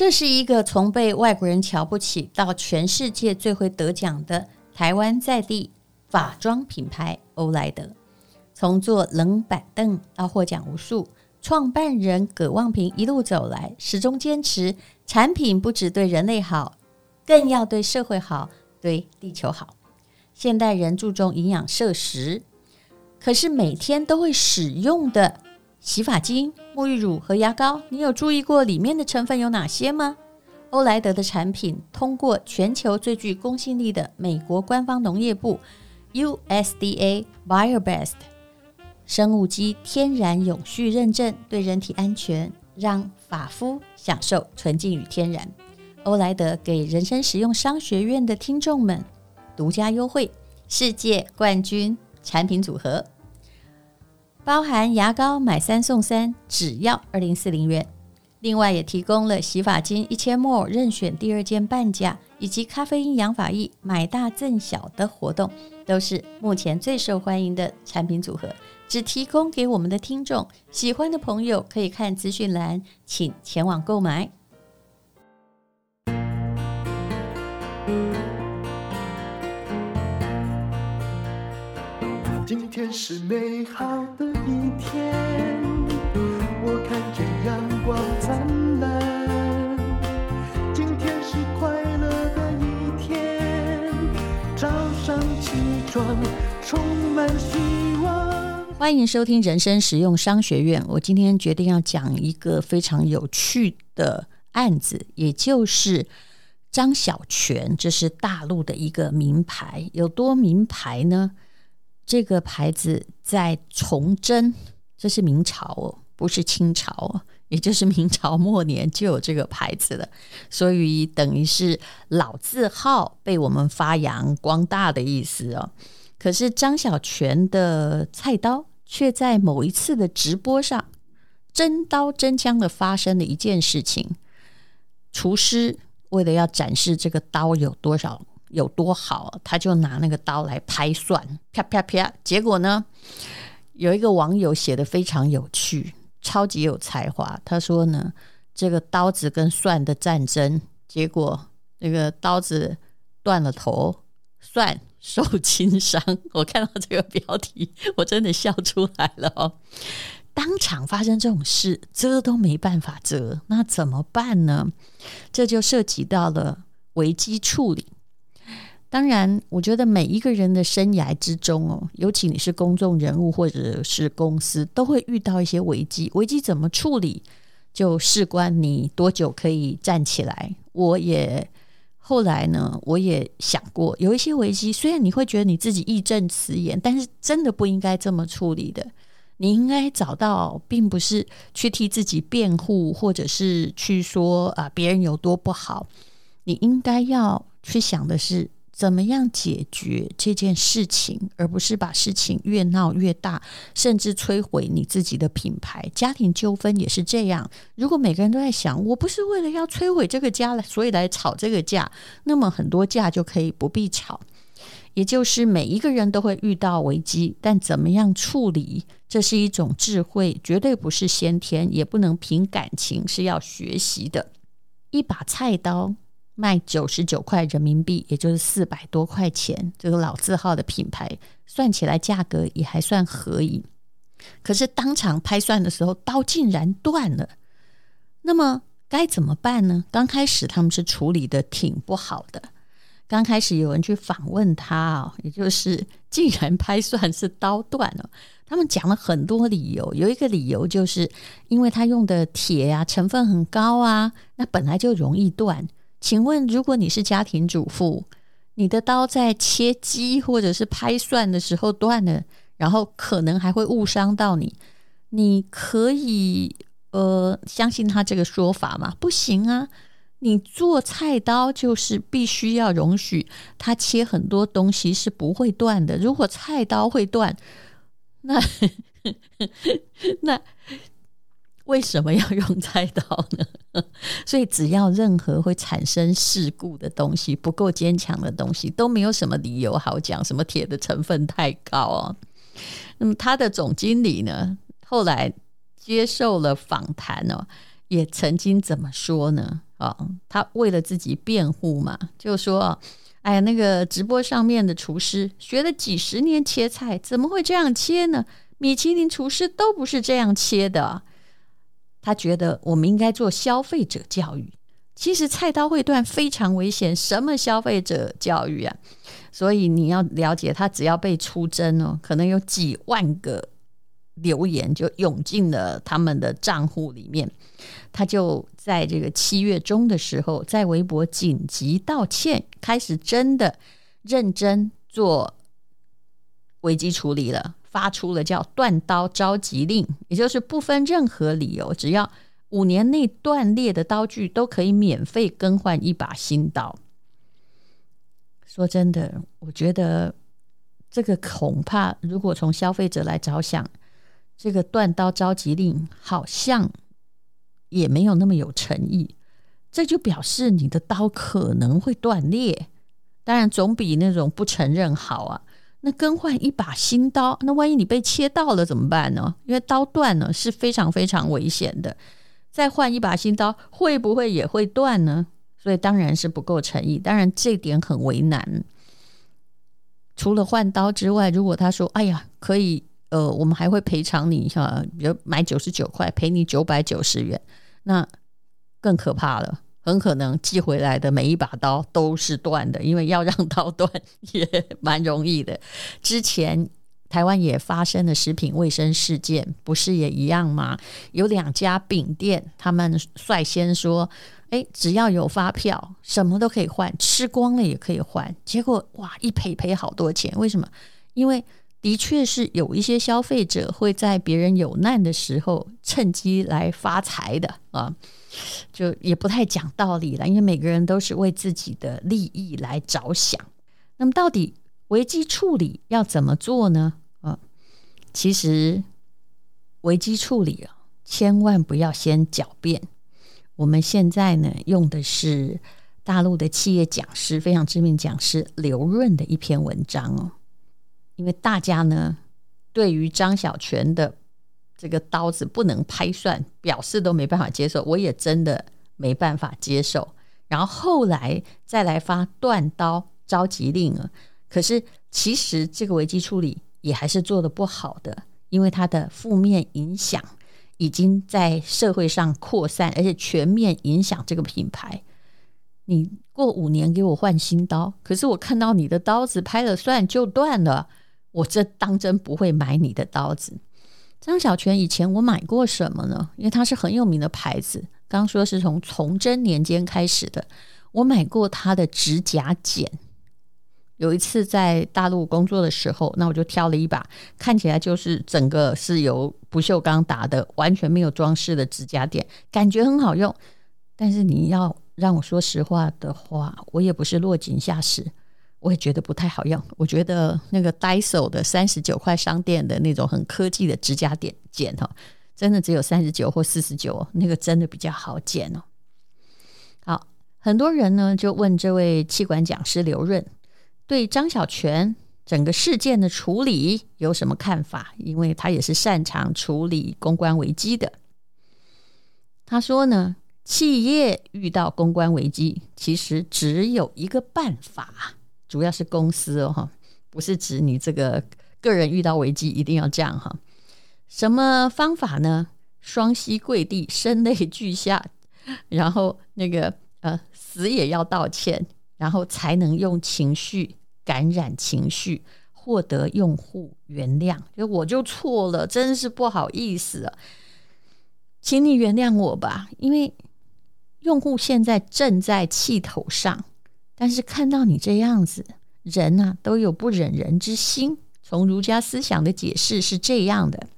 这是一个从被外国人瞧不起到全世界最会得奖的台湾在地法妆品牌欧莱德。从坐冷板凳到获奖无数，创办人葛望平一路走来，始终坚持产品不只对人类好，更要对社会好，对地球好。现代人注重营养摄食，可是每天都会使用的洗发精、沐浴乳和牙膏，你有注意过里面的成分有哪些吗？欧莱德的产品通过全球最具公信力的美国官方农业部 USDA BioBest 生物基天然永续认证，对人体安全，让发肤享受纯净与天然。欧莱德给人生实用商学院的听众们。独家优惠，世界冠军产品组合，包含牙膏买三送三，只要二零四零元。另外也提供了洗发精一千 ml 任选第二件半价，以及咖啡因养发液买大赠小的活动，都是目前最受欢迎的产品组合，只提供给我们的听众。喜欢的朋友可以看资讯栏，请前往购买。今天是美好的一天，我看见阳光灿烂。今天是快乐的一天，早上起床充满希望。欢迎收听人生实用商学院。我今天决定要讲一个非常有趣的案子，也就是张小泉，这是大陆的一个名牌，有多名牌呢？这个牌子在崇祯，这是明朝哦，不是清朝哦，也就是明朝末年就有这个牌子了，所以等于是老字号被我们发扬光大的意思哦。可是张小泉的菜刀却在某一次的直播上真刀真枪的发生了一件事情，厨师为了要展示这个刀有多少。有多好，他就拿那个刀来拍蒜，啪啪啪。结果呢，有一个网友写得非常有趣，超级有才华。他说呢，这个刀子跟蒜的战争，结果那个刀子断了头，蒜受轻伤。我看到这个标题，我真的笑出来了哦。当场发生这种事，遮都没办法遮，那怎么办呢？这就涉及到了危机处理。当然，我觉得每一个人的生涯之中哦，尤其你是公众人物或者是公司，都会遇到一些危机。危机怎么处理，就事关你多久可以站起来。我也后来呢，我也想过，有一些危机，虽然你会觉得你自己义正辞严，但是真的不应该这么处理的。你应该找到，并不是去替自己辩护，或者是去说啊别人有多不好。你应该要去想的是。怎么样解决这件事情，而不是把事情越闹越大，甚至摧毁你自己的品牌？家庭纠纷也是这样。如果每个人都在想，我不是为了要摧毁这个家来，所以来吵这个架，那么很多架就可以不必吵。也就是每一个人都会遇到危机，但怎么样处理，这是一种智慧，绝对不是先天，也不能凭感情，是要学习的。一把菜刀。卖九十九块人民币，也就是四百多块钱，这个老字号的品牌，算起来价格也还算合宜。可是当场拍算的时候，刀竟然断了。那么该怎么办呢？刚开始他们是处理的挺不好的。刚开始有人去访问他哦，也就是 竟然拍算是刀断了。他们讲了很多理由，有一个理由就是因为他用的铁啊成分很高啊，那本来就容易断。请问，如果你是家庭主妇，你的刀在切鸡或者是拍蒜的时候断了，然后可能还会误伤到你，你可以呃相信他这个说法吗？不行啊！你做菜刀就是必须要容许他切很多东西是不会断的。如果菜刀会断，那那。为什么要用菜刀呢？所以只要任何会产生事故的东西，不够坚强的东西，都没有什么理由好讲。什么铁的成分太高哦。那么他的总经理呢，后来接受了访谈哦，也曾经怎么说呢？啊，他为了自己辩护嘛，就说：“哎呀，那个直播上面的厨师学了几十年切菜，怎么会这样切呢？米其林厨师都不是这样切的。”他觉得我们应该做消费者教育。其实菜刀会断非常危险，什么消费者教育啊？所以你要了解，他只要被出征哦，可能有几万个留言就涌进了他们的账户里面。他就在这个七月中的时候，在微博紧急道歉，开始真的认真做危机处理了，发出了叫“断刀召集令”，也就是不分任何理由，只要五年内断裂的刀具都可以免费更换一把新刀。说真的，我觉得这个恐怕，如果从消费者来着想，这个断刀召集令好像也没有那么有诚意。这就表示你的刀可能会断裂，当然总比那种不承认好啊。那更换一把新刀，那万一你被切到了怎么办呢？因为刀断了是非常非常危险的。再换一把新刀，会不会也会断呢？所以当然是不够诚意，当然这点很为难。除了换刀之外，如果他说：“哎呀，可以，呃，我们还会赔偿你，哈，比如买九十九块，赔你九百九十元。”那更可怕了，很可能寄回来的每一把刀都是断的，因为要让刀断也蛮容易的。之前。台湾也发生了食品卫生事件，不是也一样吗？有两家饼店，他们率先说：“诶，只要有发票，什么都可以换，吃光了也可以换。”结果哇，一赔赔好多钱。为什么？因为的确是有一些消费者会在别人有难的时候趁机来发财的啊，就也不太讲道理了。因为每个人都是为自己的利益来着想。那么到底危机处理要怎么做呢？啊其实危机处理啊，千万不要先狡辩。我们现在呢，用的是大陆的企业讲师，非常知名讲师刘润的一篇文章哦。因为大家呢，对于张小泉的这个刀子不能拍算，表示都没办法接受，我也真的没办法接受。然后后来再来发断刀召集令啊，可是其实这个危机处理。也还是做得不好的，因为它的负面影响已经在社会上扩散，而且全面影响这个品牌。你过五年给我换新刀，可是我看到你的刀子拍了算就断了，我这当真不会买你的刀子。张小泉以前我买过什么呢？因为它是很有名的牌子，刚说是从崇祯年间开始的，我买过它的指甲剪。有一次在大陆工作的时候，那我就挑了一把看起来就是整个是由不锈钢打的，完全没有装饰的指甲剪，感觉很好用。但是你要让我说实话的话，我也不是落井下石，我也觉得不太好用。我觉得那个 Daiso 的三十九块商店的那种很科技的指甲剪剪哈，真的只有三十九或四十九，那个真的比较好剪哦。好，很多人呢就问这位气管讲师刘润。对张小泉整个事件的处理有什么看法？因为他也是擅长处理公关危机的。他说呢，企业遇到公关危机，其实只有一个办法，主要是公司哦，不是指你这个个人遇到危机一定要这样哈。什么方法呢？双膝跪地，声泪俱下，然后那个呃死也要道歉，然后才能用情绪。感染情绪，获得用户原谅，就我就错了，真是不好意思啊，请你原谅我吧。因为用户现在正在气头上，但是看到你这样子，人呐、都有不忍人之心。从儒家思想的解释是这样的，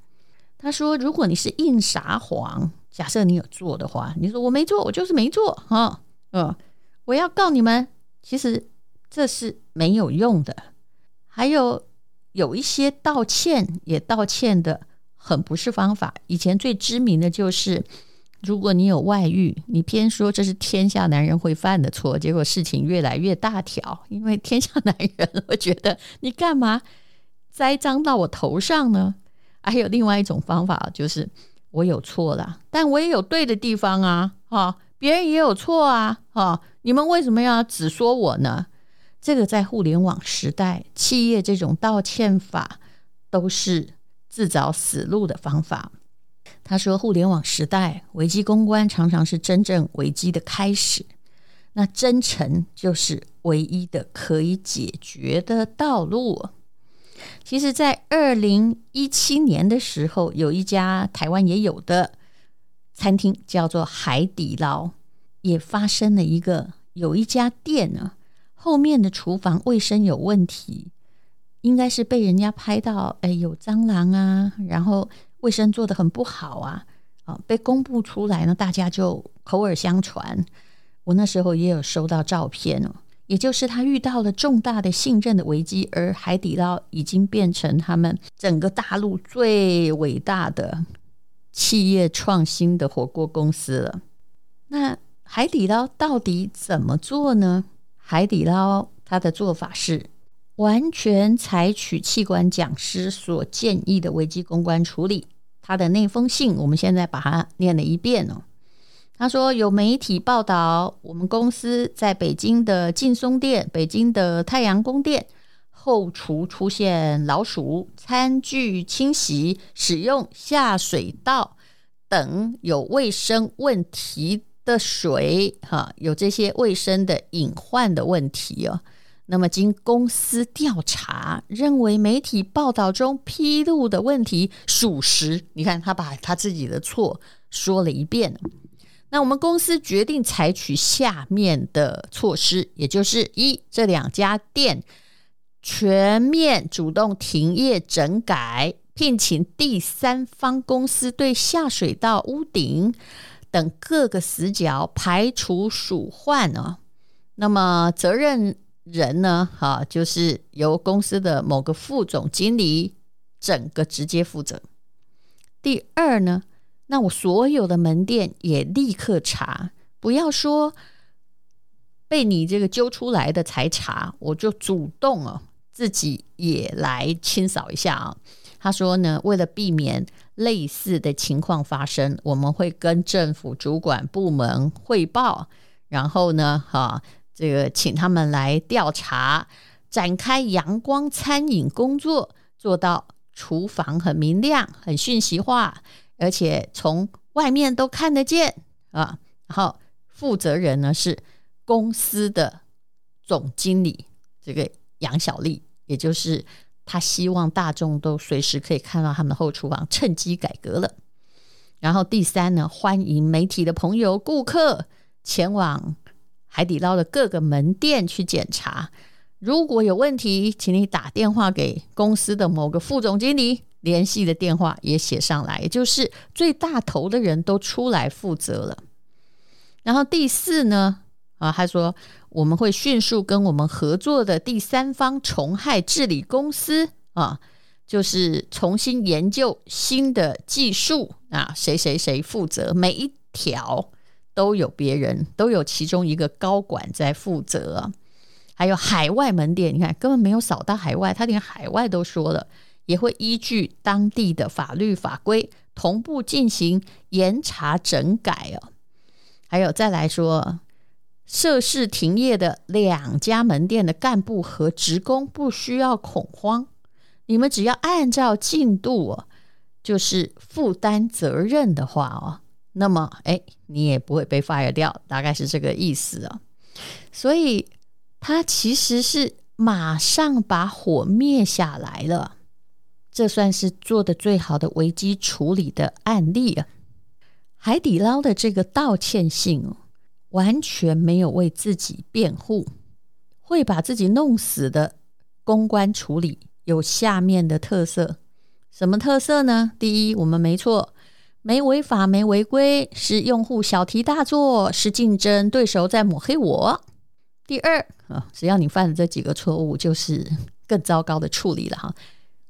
他说，如果你是硬撒谎，假设你有做的话，你说我没做，我就是没做，哈，嗯，我要告你们，其实。这是没有用的，还有有一些道歉也道歉的很不是方法。以前最知名的就是，如果你有外遇，你偏说这是天下男人会犯的错，结果事情越来越大条，因为天下男人会觉得你干嘛栽赃到我头上呢？还有另外一种方法，就是我有错了，但我也有对的地方啊！啊，别人也有错啊！啊，你们为什么要只说我呢？这个在互联网时代，企业这种道歉法都是自找死路的方法。他说，互联网时代危机公关常常是真正危机的开始。那真诚就是唯一的可以解决的道路。其实，在二零一七年的时候，有一家台湾也有的餐厅叫做海底捞，也发生了一个有一家店呢，后面的厨房卫生有问题，应该是被人家拍到，哎，有蟑螂啊，然后卫生做得很不好啊，啊，被公布出来呢，大家就口耳相传。我那时候也有收到照片哦，也就是他遇到了重大的信任的危机，而海底捞已经变成他们整个大陆最伟大的企业创新的火锅公司了。那海底捞到底怎么做呢？海底捞它的做法是完全采取器官讲师所建议的危机公关处理。他的那封信，我们现在把它念了一遍哦。他说：“有媒体报道，我们公司在北京的劲松店、北京的太阳宫店后厨出现老鼠，餐具清洗使用下水道等有卫生问题的水，哈，有这些卫生的隐患的问题哦。那么经公司调查，认为媒体报道中披露的问题属实。你看，他把他自己的错说了一遍。”那我们公司决定采取下面的措施，也就是一，这两家店全面主动停业整改，聘请第三方公司对下水道、屋顶等各个死角排除鼠患哦。那么责任人呢？哈，就是由公司的某个副总经理整个直接负责。第二呢？那我所有的门店也立刻查，不要说被你这个揪出来的才查，我就主动哦，自己也来清扫一下啊。他说呢，为了避免类似的情况发生，我们会跟政府主管部门汇报，然后呢，哈，这个请他们来调查，展开阳光餐饮工作，做到厨房很明亮、很讯息化。而且从外面都看得见啊，然后负责人呢是公司的总经理，这个杨小丽，也就是他希望大众都随时可以看到他们的后厨房，趁机改革了。然后第三呢，欢迎媒体的朋友、顾客前往海底捞的各个门店去检查，如果有问题，请你打电话给公司的某个副总经理。联系的电话也写上来，也就是最大头的人都出来负责了。然后第四呢，啊，他说我们会迅速跟我们合作的第三方虫害治理公司啊，就是重新研究新的技术啊，谁谁谁负责，每一条都有别人，都有其中一个高管在负责。还有海外门店，你看根本没有扫到海外，他连海外都说了。也会依据当地的法律法规同步进行严查整改哦。还有再来说，涉事停业的两家门店的干部和职工不需要恐慌，你们只要按照进度哦，就是负担责任的话哦，那么哎，你也不会被 fire 掉，大概是这个意思啊。所以他其实是马上把火灭下来了。这算是做的最好的危机处理的案例啊！海底捞的这个道歉信哦，完全没有为自己辩护，会把自己弄死的公关处理有下面的特色，什么特色呢？第一，我们没错，没违法，没违规，是用户小题大做，是竞争对手在抹黑我。第二啊，只要你犯了这几个错误，就是更糟糕的处理了哈。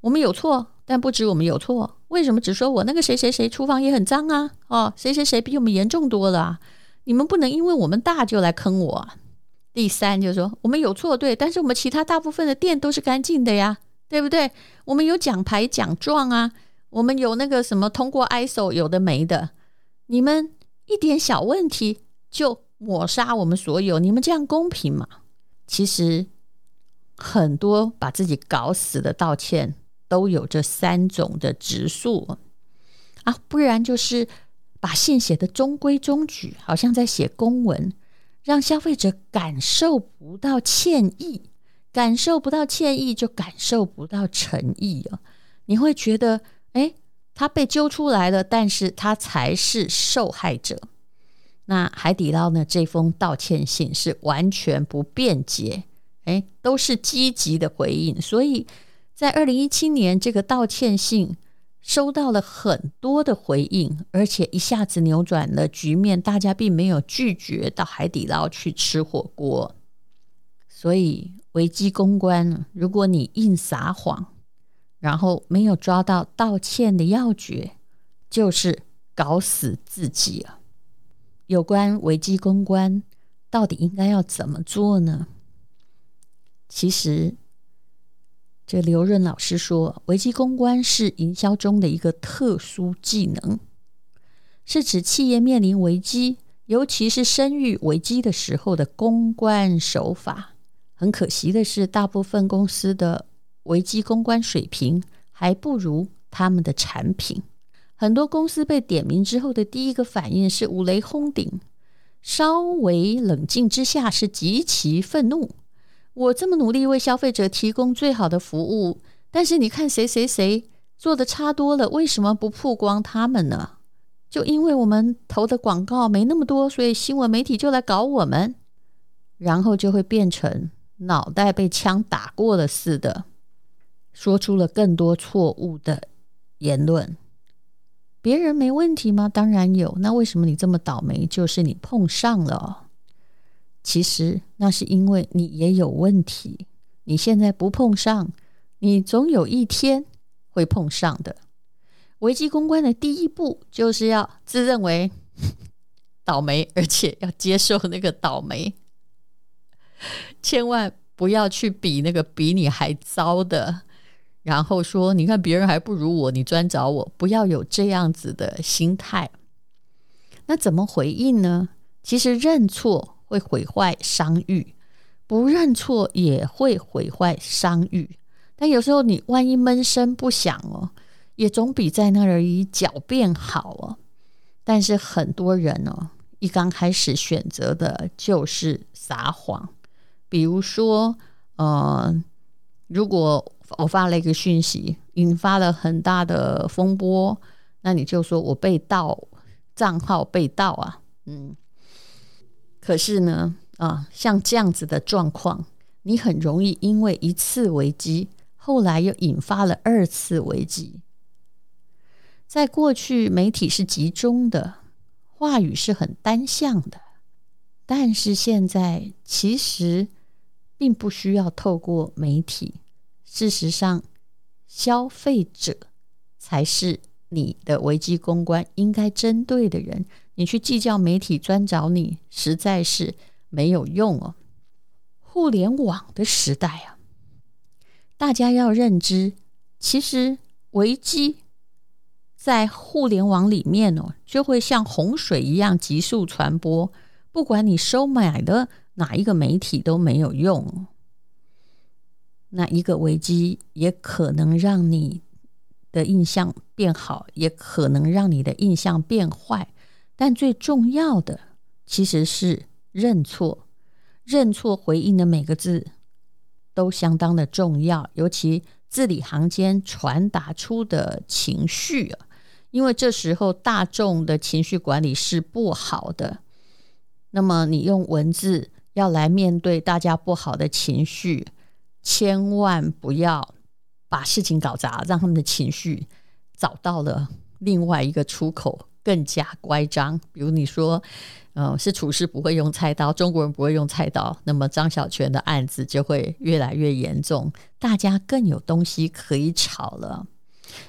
我们有错，但不止我们有错。为什么只说我那个谁谁谁厨房也很脏啊？哦，谁谁谁比我们严重多了啊？你们不能因为我们大就来坑我啊。第三就是说，我们有错对，但是我们其他大部分的店都是干净的呀，对不对？我们有奖牌奖状啊，我们有那个什么通过 ISO 有的没的，你们一点小问题就抹杀我们所有，你们这样公平吗？其实很多把自己搞死的道歉都有这三种的质素啊，不然就是把信写得中规中矩，好像在写公文，让消费者感受不到歉意，感受不到歉意就感受不到诚意啊，你会觉得。哎，他被揪出来了，但是他才是受害者。那海底捞呢？这封道歉信是完全不辩解，哎，都是积极的回应。所以在二零一七年，这个道歉信收到了很多的回应，而且一下子扭转了局面，大家并没有拒绝到海底捞去吃火锅。所以危机公关，如果你硬撒谎。然后没有抓到道歉的要诀，就是搞死自己啊！有关危机公关，到底应该要怎么做呢？其实，这刘润老师说，危机公关是营销中的一个特殊技能，是指企业面临危机，尤其是声誉危机的时候的公关手法。很可惜的是，大部分公司的危机公关水平还不如他们的产品。很多公司被点名之后的第一个反应是五雷轰顶，稍微冷静之下是极其愤怒。我这么努力为消费者提供最好的服务，但是你看谁谁谁做的差多了，为什么不曝光他们呢？就因为我们投的广告没那么多，所以新闻媒体就来搞我们，然后就会变成脑袋被枪打过了似的。说出了更多错误的言论，别人没问题吗？当然有。那为什么你这么倒霉？就是你碰上了。其实那是因为你也有问题。你现在不碰上，你总有一天会碰上的。危机公关的第一步就是要自认为 倒霉，而且要接受那个倒霉，千万不要去比那个比你还糟的。然后说：“你看别人还不如我，你专找我，不要有这样子的心态。那怎么回应呢？其实认错会毁坏商誉，不认错也会毁坏商誉。但有时候你万一闷声不响哦，也总比在那儿狡辩好哦。但是很多人哦，一刚开始选择的就是撒谎，比如说，呃，如果。”我发了一个讯息，引发了很大的风波。那你就说我被盗，账号被盗啊，嗯。可是呢，啊，像这样子的状况，你很容易因为一次危机，后来又引发了二次危机。在过去，媒体是集中的，话语是很单向的，但是现在其实并不需要透过媒体。事实上，消费者才是你的危机公关应该针对的人。你去计较媒体专找你，实在是没有用哦。互联网的时代啊，大家要认知，其实危机在互联网里面哦，就会像洪水一样急速传播。不管你收买的哪一个媒体都没有用。那一个危机也可能让你的印象变好，也可能让你的印象变坏。但最重要的其实是认错，认错回应的每个字都相当的重要，尤其字里行间传达出的情绪啊，因为这时候大众的情绪管理是不好的。那么你用文字要来面对大家不好的情绪。千万不要把事情搞砸，让他们的情绪找到了另外一个出口，更加乖张。比如你说，呃，是厨师不会用菜刀，中国人不会用菜刀，那么张小泉的案子就会越来越严重，大家更有东西可以吵了。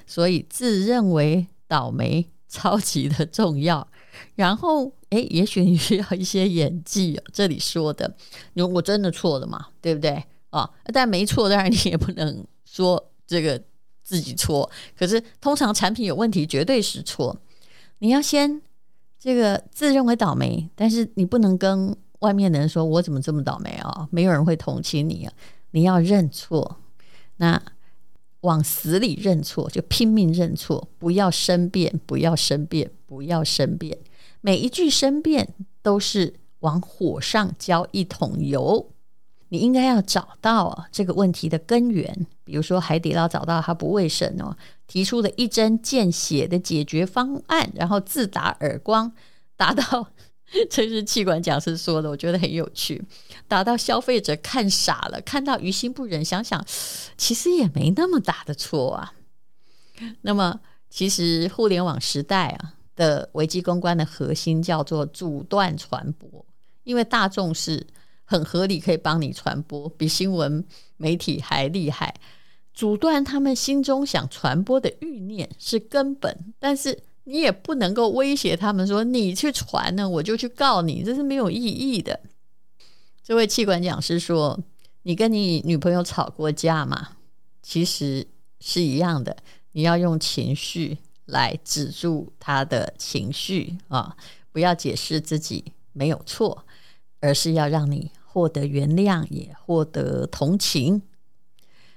所以自认为倒霉超级的重要。然后，哎，也许你需要一些演技。这里说的，如果我真的错了嘛？对不对？啊、但没错，当然你也不能说这个自己错。可是通常产品有问题，绝对是错。你要先这个自认为倒霉，但是你不能跟外面的人说：“我怎么这么倒霉啊？”没有人会同情你啊！你要认错，那往死里认错，就拼命认错，不要申辩，不要申辩，不要申辩。每一句申辩都是往火上浇一桶油。你应该要找到这个问题的根源，比如说海底捞找到它不卫生哦，提出了一针见血的解决方案，然后自打耳光，达到这是气管讲师说的，我觉得很有趣，达到消费者看傻了，看到于心不忍，想想其实也没那么大的错啊。那么其实互联网时代啊的危机公关的核心叫做阻断传播，因为大众是。很合理，可以帮你传播，比新闻媒体还厉害。阻断他们心中想传播的欲念是根本，但是你也不能够威胁他们说：“你去传呢，我就去告你。”这是没有意义的。这位气管讲师说：“你跟你女朋友吵过架吗？其实是一样的，你要用情绪来止住她的情绪啊，不要解释自己没有错。”而是要让你获得原谅，也获得同情。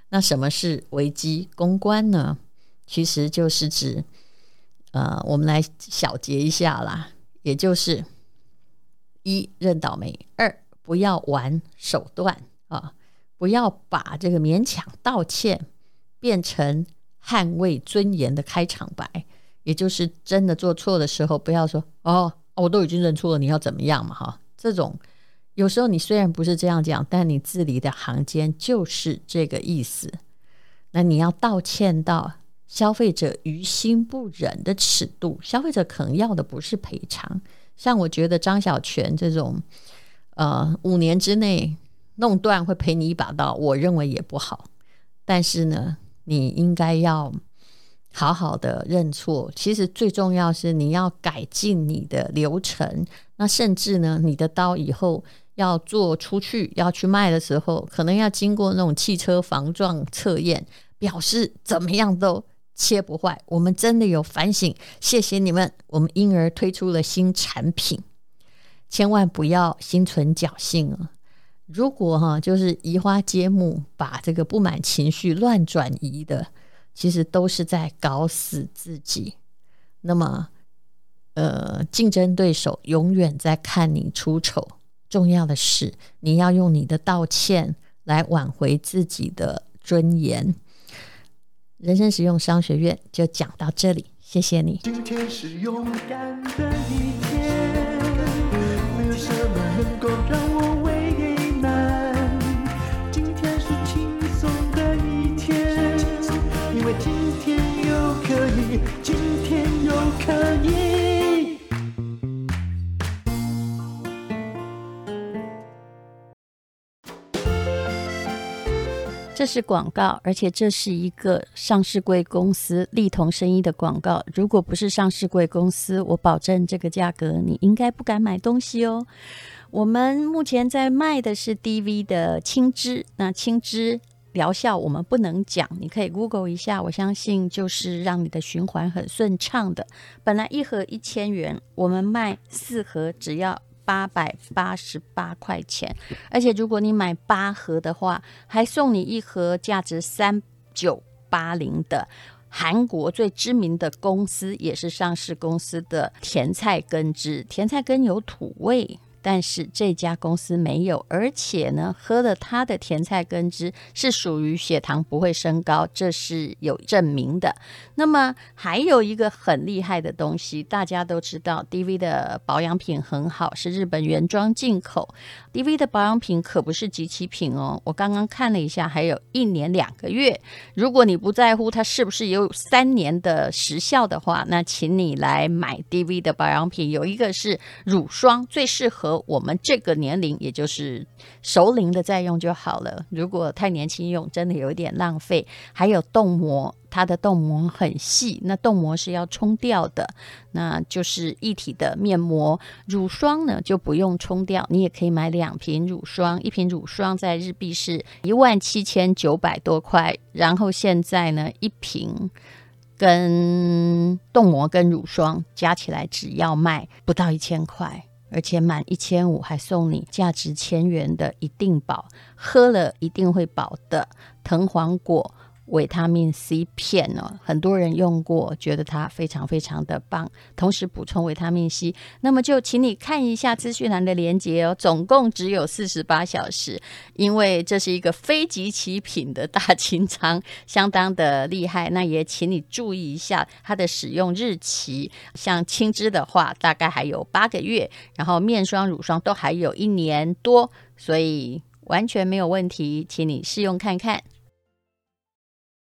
那什么是危机公关呢？其实就是指，呃，我们来小结一下啦，也就是一认倒霉，二不要玩手段啊，不要把这个勉强道歉变成捍卫尊严的开场白，也就是真的做错的时候，不要说哦，我都已经认错了，你要怎么样嘛？哈，这种。有时候你虽然不是这样讲，但你字里的行间就是这个意思。那你要道歉到消费者于心不忍的尺度，消费者可能要的不是赔偿。像我觉得张小泉这种，呃，五年之内弄断会赔你一把刀，我认为也不好。但是呢，你应该要好好的认错。其实最重要是你要改进你的流程。那甚至呢，你的刀以后。要做出去要去卖的时候，可能要经过那种汽车防撞测验，表示怎么样都切不坏。我们真的有反省，谢谢你们，我们因而推出了新产品。千万不要心存侥幸啊！如果哈、就是移花接木，把这个不满情绪乱转移的，其实都是在搞死自己。那么，呃，竞争对手永远在看你出丑。重要的是，你要用你的道歉来挽回自己的尊严。人生实用商学院就讲到这里，谢谢你。今天是勇敢的一天，没有什么能够让我为难。今天是轻松的一天，因为今天又可以，今天又可以。这是广告，而且这是一个上市贵公司利同生意的广告。如果不是上市贵公司，我保证这个价格你应该不敢买东西哦。我们目前在卖的是 DV 的青汁，那青汁疗效我们不能讲，你可以 Google 一下，我相信就是让你的循环很顺畅的。本来一盒一千元，我们卖四盒只要。八百八十八块钱，而且如果你买八盒的话，还送你一盒价值三九八零的韩国最知名的公司，也是上市公司的甜菜根汁。甜菜根有土味。但是这家公司没有，而且呢，喝了它的甜菜根汁是属于血糖不会升高，这是有证明的。那么还有一个很厉害的东西，大家都知道，DV 的保养品很好，是日本原装进口。DV 的保养品可不是集齐品哦，我刚刚看了一下，还有一年两个月。如果你不在乎它是不是有三年的时效的话，那请你来买 DV 的保养品。有一个是乳霜，最适合。我们这个年龄，也就是熟龄的再用就好了。如果太年轻用，真的有点浪费。还有冻膜，它的冻膜很细，那冻膜是要冲掉的，那就是一体的面膜。乳霜呢就不用冲掉，你也可以买两瓶乳霜，一瓶乳霜在日币是一万七千九百多块，然后现在呢一瓶。跟冻膜跟乳霜加起来只要卖不到一千块，而且满一千五还送你价值千元的一定保，喝了一定会饱的藤黄果。维他命 C 片哦，很多人用过，觉得它非常非常的棒。同时补充维他命 C，那么就请你看一下资讯栏的链接哦。总共只有四十八小时，因为这是一个非即期品的大清仓，相当的厉害。那也请你注意一下它的使用日期，像青汁的话，大概还有八个月，然后面霜、乳霜都还有一年多，所以完全没有问题，请你试用看看。